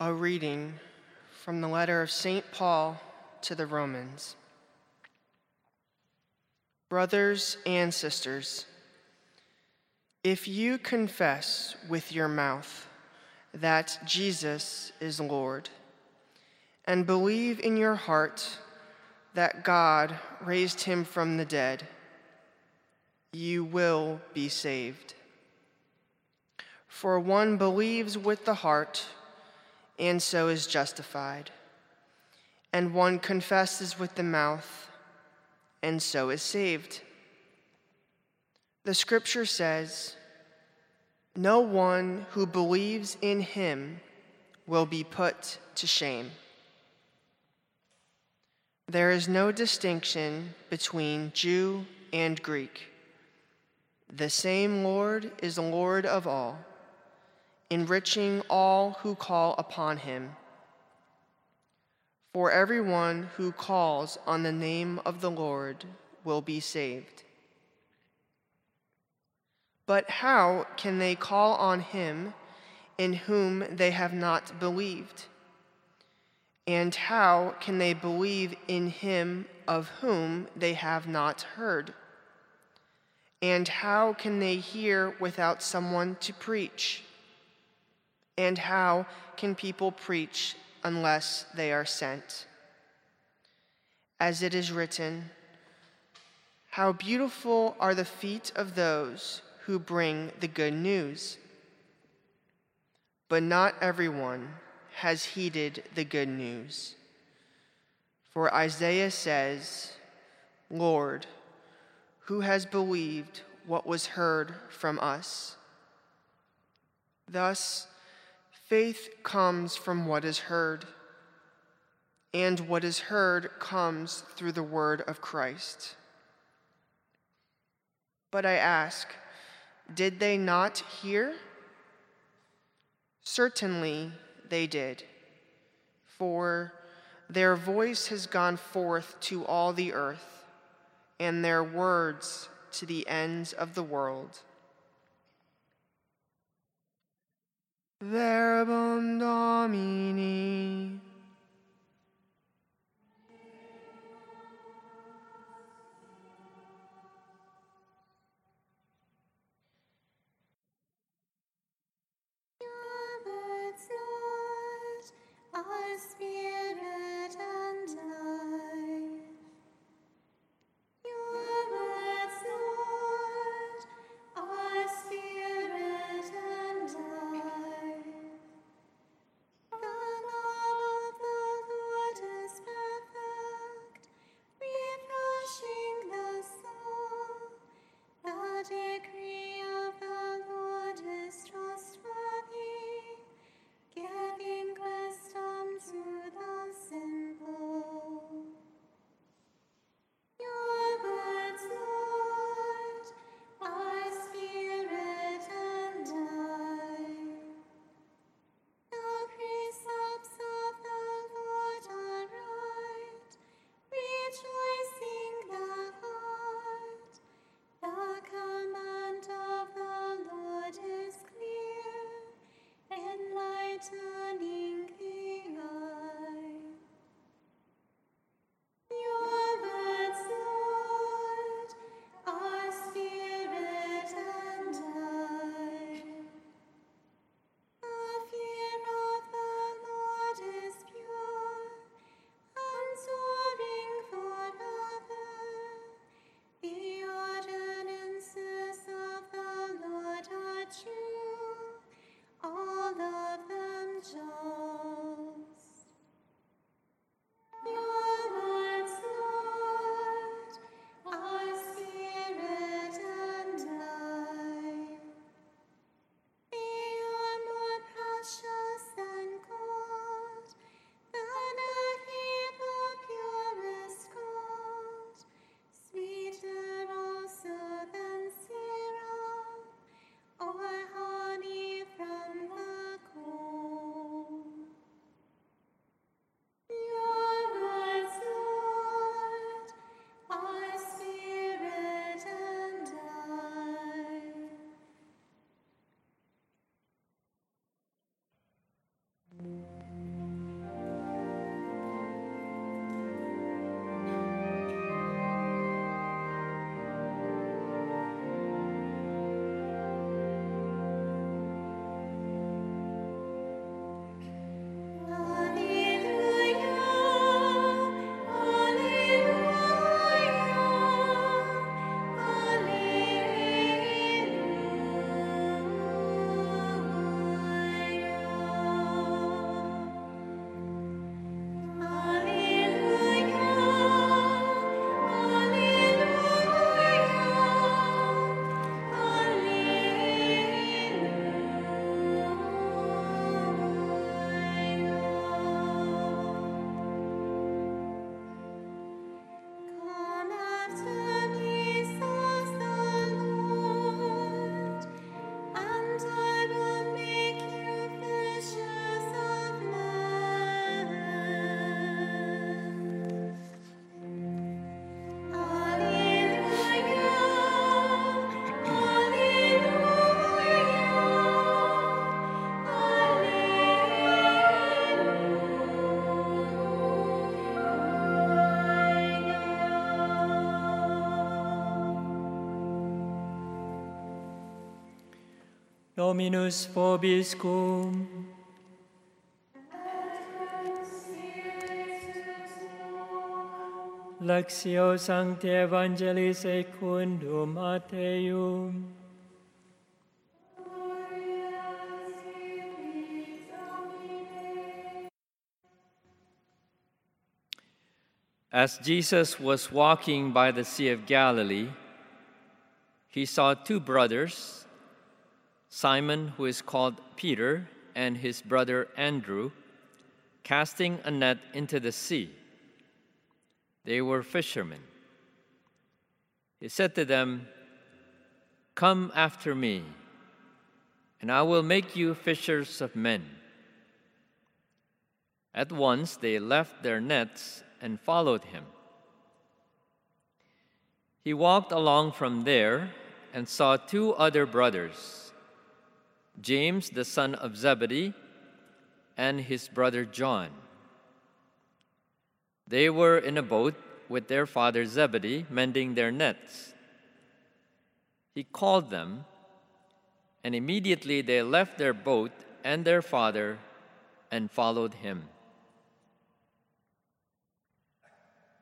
A reading from the letter of St. Paul to the Romans. Brothers and sisters, if you confess with your mouth that Jesus is Lord and believe in your heart that God raised him from the dead, you will be saved. For one believes with the heart and so is justified, and one confesses with the mouth and so is saved. The scripture says, No one who believes in him will be put to shame. There is no distinction between Jew and Greek. The same Lord is Lord of all, enriching all who call upon him. For everyone who calls on the name of the Lord will be saved. But how can they call on him in whom they have not believed? And how can they believe in him of whom they have not heard? And how can they hear without someone to preach? And how can people preach unless they are sent? As it is written, How beautiful are the feet of those who bring the good news! But not everyone has heeded the good news. For Isaiah says, Lord, who has believed what was heard from us? Thus, faith comes from what is heard, and what is heard comes through the word of Christ. But I ask, did they not hear? Certainly they did. For their voice has gone forth to all the earth, and their words to the ends of the world. Verbum Domini. Dominus vobiscum. Lectio Sancti Evangelii secundum Matthaeum. As Jesus was walking by the Sea of Galilee, he saw two brothers, Simon, who is called Peter, and his brother Andrew, casting a net into the sea. They were fishermen. He said to them, Come after me, and I will make you fishers of men. At once they left their nets and followed him. He walked along from there and saw two other brothers, James the son of Zebedee and his brother John. They were in a boat with their father Zebedee, mending their nets. He called them, and immediately they left their boat and their father and followed him.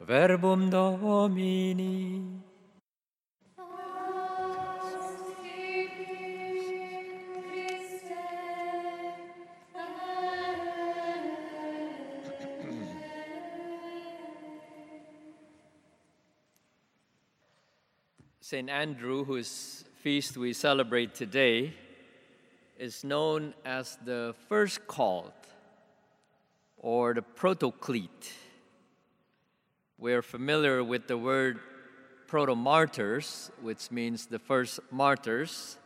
Verbum Domini. St. Andrew, whose feast we celebrate today, is known as the first called or the protoclete. We're familiar with the word proto-martyrs, which means the first martyrs.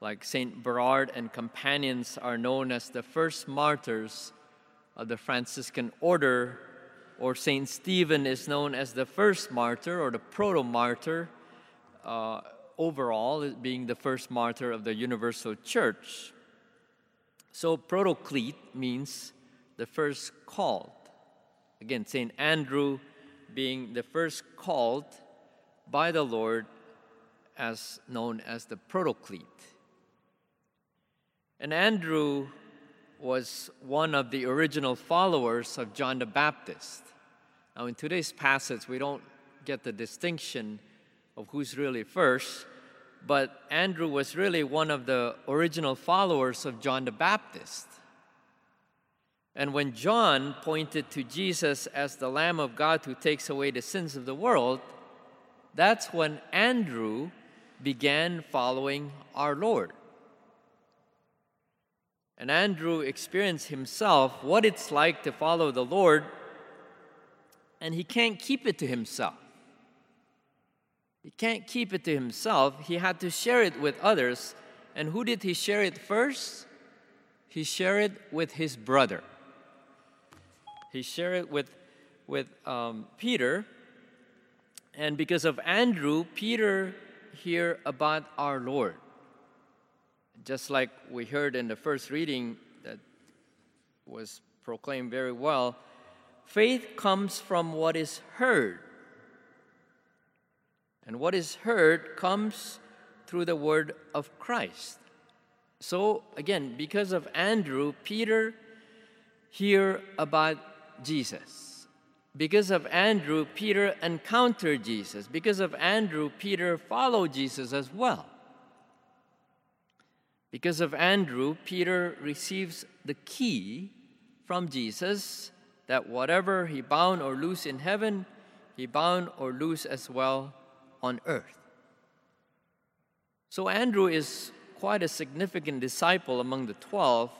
Like St. Berard and companions are known as the first martyrs of the Franciscan order, or St. Stephen is known as the first martyr or the proto-martyr, uh, overall being the first martyr of the universal church. So protoclete means the first called. Again, St. Andrew being the first called by the Lord as known as the protoclete. And Andrew was one of the original followers of John the Baptist. Now, in today's passage, we don't get the distinction of who's really first, but Andrew was really one of the original followers of John the Baptist. And when John pointed to Jesus as the Lamb of God who takes away the sins of the world, that's when Andrew began following our Lord. And Andrew experienced himself what it's like to follow the Lord, and he can't keep it to himself. He can't keep it to himself. He had to share it with others. And who did he share it first? He shared it with his brother. He shared it with, with um, Peter. And because of Andrew, Peter hear about our Lord. Just like we heard in the first reading that was proclaimed very well, faith comes from what is heard. And what is heard comes through the word of Christ. So, again, because of Andrew, Peter hear about Jesus. Because of Andrew, Peter encountered Jesus. Because of Andrew, Peter followed Jesus as well. Because of Andrew, Peter receives the key from Jesus that whatever he bound or loose in heaven, he bound or loose as well on earth. So Andrew is quite a significant disciple among the 12.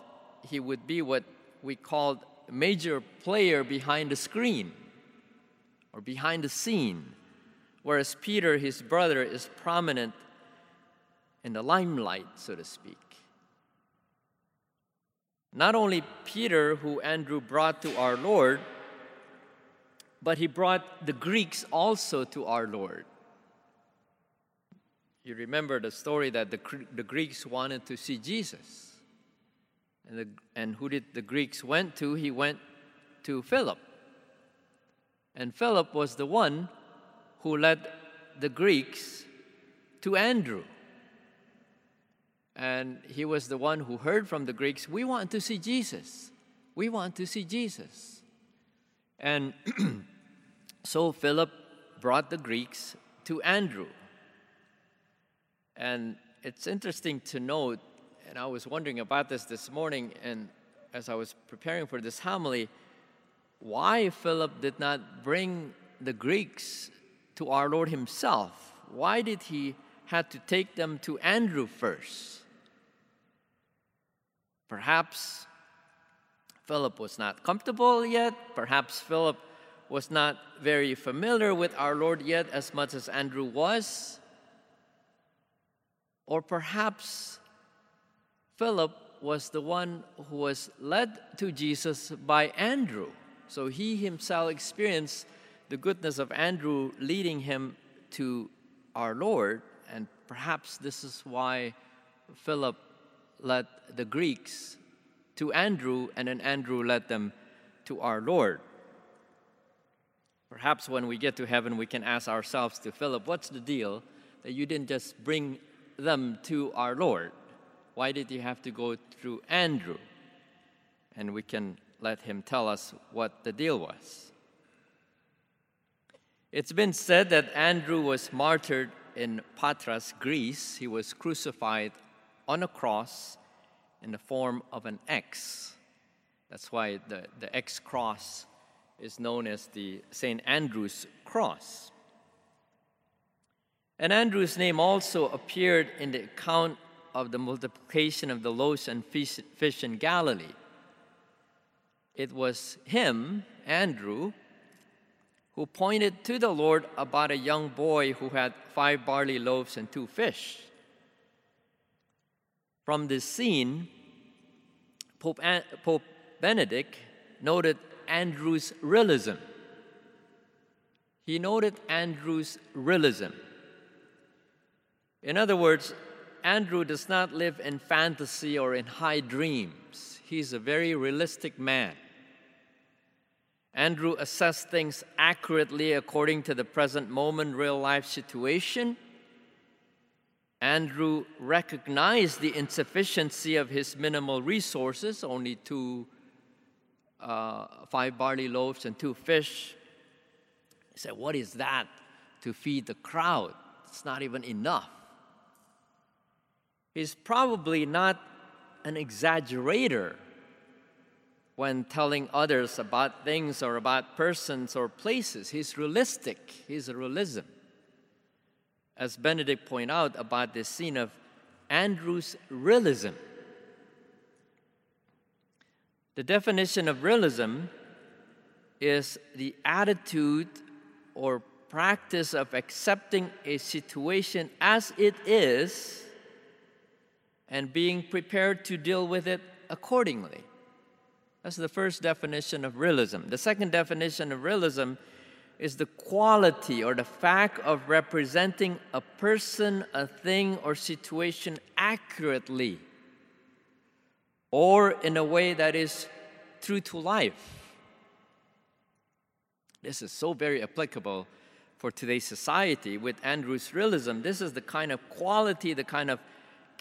He would be what we called a major player behind the screen or behind the scene, whereas Peter, his brother, is prominent in the limelight, so to speak. Not only Peter, who Andrew brought to our Lord, but he brought the Greeks also to our Lord. You remember the story that the, the Greeks wanted to see Jesus. And, the, and who did the Greeks went to? He went to Philip. And Philip was the one who led the Greeks to Andrew. And he was the one who heard from the Greeks, We want to see Jesus. We want to see Jesus. And so Philip brought the Greeks to Andrew. And it's interesting to note, and I was wondering about this this morning, and as I was preparing for this homily, why Philip did not bring the Greeks to our Lord himself. Why did he have to take them to Andrew first? Perhaps Philip was not comfortable yet. Perhaps Philip was not very familiar with our Lord yet as much as Andrew was. Or perhaps Philip was the one who was led to Jesus by Andrew. So he himself experienced the goodness of Andrew leading him to our Lord, and perhaps this is why Philip led the Greeks to Andrew, and then Andrew led them to our Lord. Perhaps when we get to heaven, we can ask ourselves to Philip, What's the deal that you didn't just bring them to our Lord? Why did you have to go through Andrew? And we can let him tell us what the deal was. It's been said that Andrew was martyred in Patras, Greece. He was crucified on a cross in the form of an X. That's why the, the X cross is known as the St. Andrew's cross. And Andrew's name also appeared in the account of the multiplication of the loaves and fish, in Galilee. It was him, Andrew, who pointed to the Lord about a young boy who had five barley loaves and two fish. From this scene, Pope, An- Pope Benedict noted Andrew's realism. He noted Andrew's realism. In other words, Andrew does not live in fantasy or in high dreams. He's a very realistic man. Andrew assessed things accurately according to the present moment, real life situation. Andrew recognized the insufficiency of his minimal resources, only two, uh, five barley loaves and two fish. He said, What is that to feed the crowd? It's not even enough. He's probably not an exaggerator when telling others about things or about persons or places. He's realistic, he's a realism. As Benedict pointed out about this scene of Andrew's realism. The definition of realism is the attitude or practice of accepting a situation as it is and being prepared to deal with it accordingly. That's the first definition of realism. The second definition of realism is the quality or the fact of representing a person, a thing, or situation accurately or in a way that is true to life. This is so very applicable for today's society with Andrew's realism. This is the kind of quality, the kind of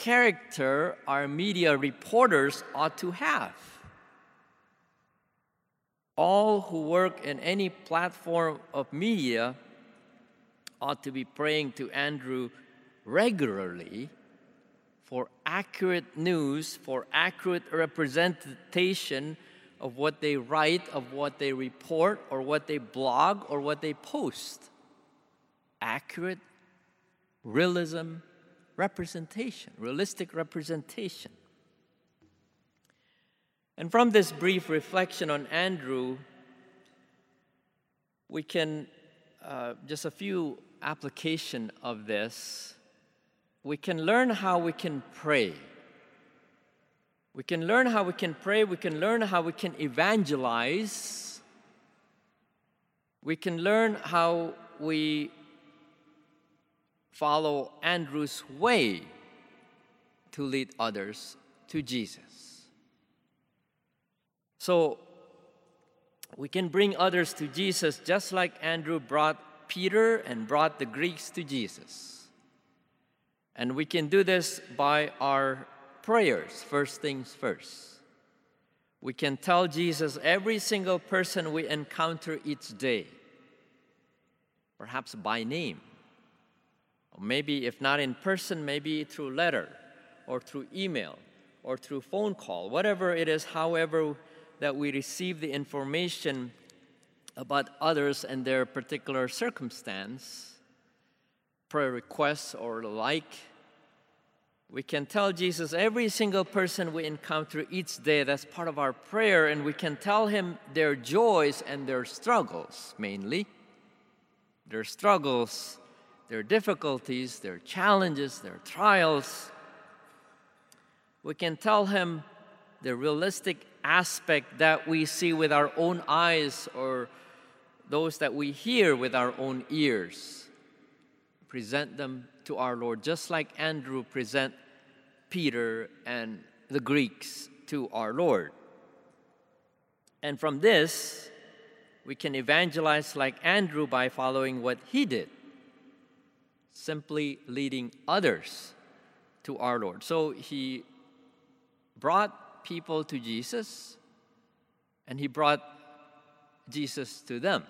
character our media reporters ought to have all who work in any platform of media ought to be praying to Andrew regularly for accurate news, for accurate representation of what they write, of what they report, or what they blog, or what they post. Accurate realism representation, realistic representation. And from this brief reflection on Andrew, we can, uh, just a few application of this, we can learn how we can pray. We can learn how we can pray, we can learn how we can evangelize, we can learn how we follow Andrew's way to lead others to Jesus. So we can bring others to Jesus just like Andrew brought Peter and brought the Greeks to Jesus. And we can do this by our prayers, first things first. We can tell Jesus every single person we encounter each day, perhaps by name. Maybe, if not in person, maybe through letter or through email or through phone call, whatever it is, however, that we receive the information about others and their particular circumstance, prayer requests or the like. We can tell Jesus every single person we encounter each day, that's part of our prayer, and we can tell him their joys and their struggles, mainly. Their struggles, their difficulties, their challenges, their trials. We can tell him the realistic aspect that we see with our own eyes or those that we hear with our own ears. Present them to our Lord, just like Andrew present Peter and the Greeks to our Lord. And from this, we can evangelize like Andrew by following what he did, simply leading others to our Lord. So he brought people to Jesus, and he brought Jesus to them.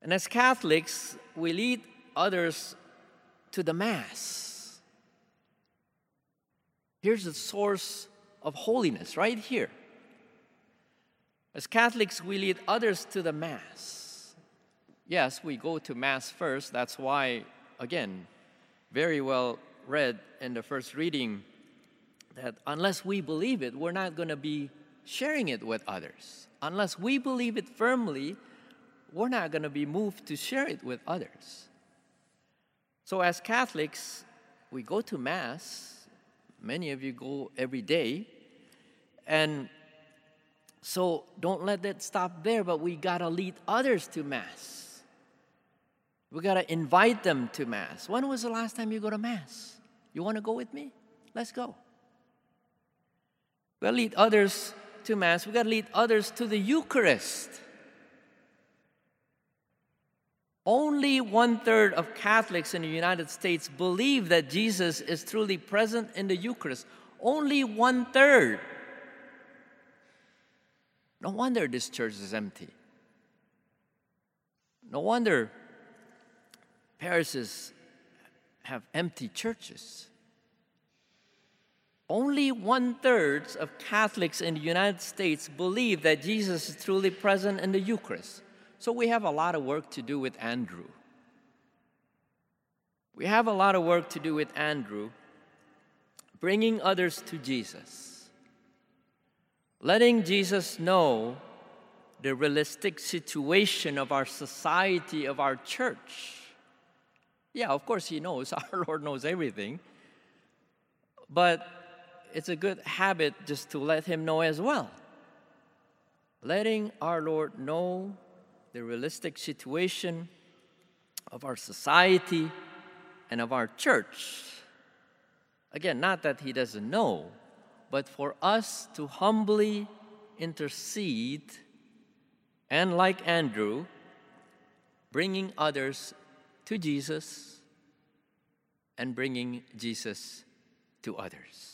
And as Catholics, we lead others to the Mass. Here's the source of holiness, right here. As Catholics, we lead others to the Mass. Yes, we go to Mass first. That's why, again, very well read in the first reading that unless we believe it, we're not going to be sharing it with others. Unless we believe it firmly, we're not going to be moved to share it with others. So, as Catholics, we go to Mass. Many of you go every day. And so, don't let that stop there, but we got to lead others to Mass. We got to invite them to Mass. When was the last time you go to Mass? You want to go with me? Let's go. We got to lead others to Mass. We got to lead others to the Eucharist. Only one third of Catholics in the United States believe that Jesus is truly present in the Eucharist. Only one third. No wonder this church is empty. No wonder parishes have empty churches. Only one third of Catholics in the United States believe that Jesus is truly present in the Eucharist. So we have a lot of work to do with Andrew. We have a lot of work to do with Andrew, bringing others to Jesus, letting Jesus know the realistic situation of our society, of our church. Yeah, of course, He knows, our Lord knows everything. But it's a good habit just to let Him know as well. Letting our Lord know the realistic situation of our society and of our church. Again, not that he doesn't know, but for us to humbly intercede and, like Andrew, bringing others to Jesus and bringing Jesus to others.